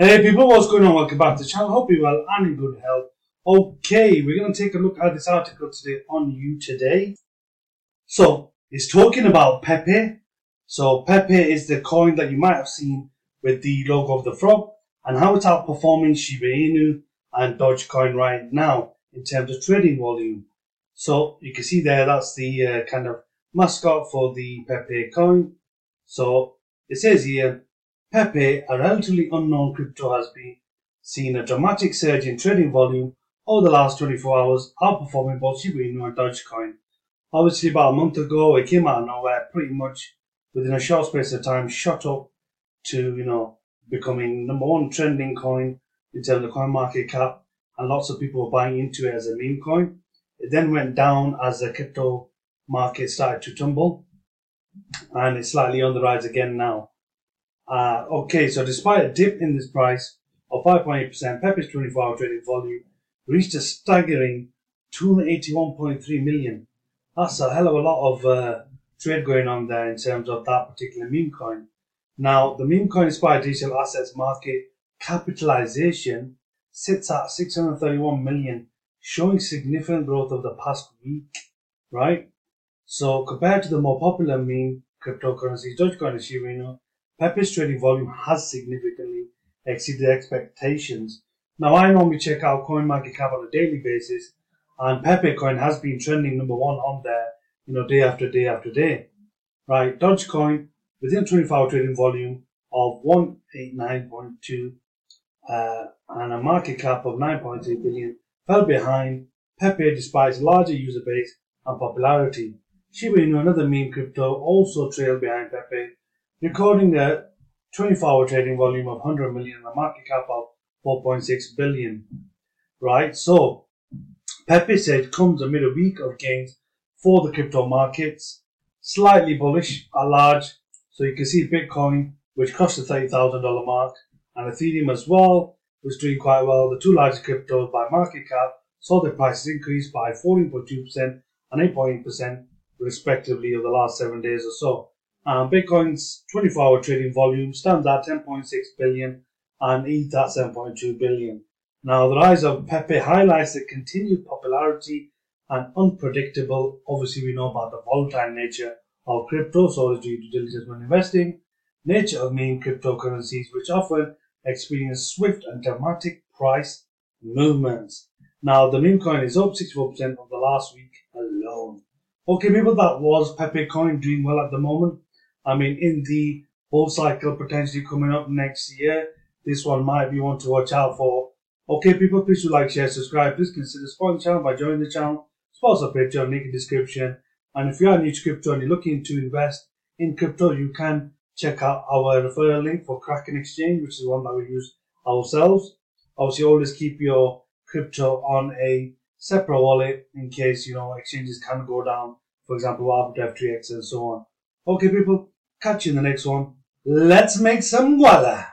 Hey people, what's going on? Welcome back to the channel. Hope you're well and in good health. Okay, we're going to take a look at this article today on U.Today. So, it's talking about Pepe. So, Pepe is the coin that you might have seen with the logo of the frog and how it's outperforming Shiba Inu and Dogecoin right now in terms of trading volume. So, you can see there that's the uh, kind of mascot for the Pepe coin. So, it says here Pepe, a relatively unknown crypto, has been seen a dramatic surge in trading volume over the last 24 hours, outperforming both Shiba Inu and Dogecoin. Obviously, about a month ago, it came out of nowhere, pretty much within a short space of time, shot up to you know becoming number one trending coin in terms of coin market cap, and lots of people were buying into it as a meme coin. It then went down as the crypto market started to tumble, and it's slightly on the rise again now. Uh, okay, so despite a dip in this price of 5.8%, Pepe's 24 hour trading volume reached a staggering 281.3 million. That's a hell of a lot of uh, trade going on there in terms of that particular meme coin. Now, the meme coin inspired digital assets market capitalization sits at 631 million, showing significant growth over the past week, right? So, compared to the more popular meme cryptocurrencies, Dogecoin and Inu, Pepe's trading volume has significantly exceeded expectations. Now, I normally check out CoinMarketCap on a daily basis, and Pepe Coin has been trending number one on there, you know, day after day after day. Right, Dogecoin within 24 hour trading volume of 189.2 uh, and a market cap of 9.3 billion fell behind Pepe despite its larger user base and popularity. Shiba Inu, another meme crypto, also trailed behind Pepe recording a 24-hour trading volume of 100 million and a market cap of 4.6 billion. Right, so Pepe said comes amid a week of gains for the crypto markets, slightly bullish at large. So you can see Bitcoin, which crossed the $30,000 mark, and Ethereum as well, was doing quite well. The two largest cryptos by market cap saw their prices increase by 14.2% and 8.8% respectively over the last seven days or so. Um, Bitcoin's 24 hour trading volume stands at 10.6 billion and ETH at 7.2 billion. Now, the rise of Pepe highlights the continued popularity and unpredictable. Obviously, we know about the volatile nature of crypto, so is due diligence when investing. Nature of meme cryptocurrencies, which often experience swift and dramatic price movements. Now, the meme coin is up 64% of the last week alone. Okay, people, that was Pepe coin doing well at the moment. I mean, in the bull cycle potentially coming up next year, this one might be one to watch out for. Okay, people, please do like, share, subscribe. Please consider supporting the channel by joining the channel. Sponsor Patreon, link in the description. And if you are new to crypto and you're looking to invest in crypto, you can check out our referral link for Kraken Exchange, which is one that we use ourselves. Obviously, always keep your crypto on a separate wallet in case you know exchanges can go down. For example, Arbitrum, FTX, and so on. Okay, people, Catch you in the next one. Let's make some guala.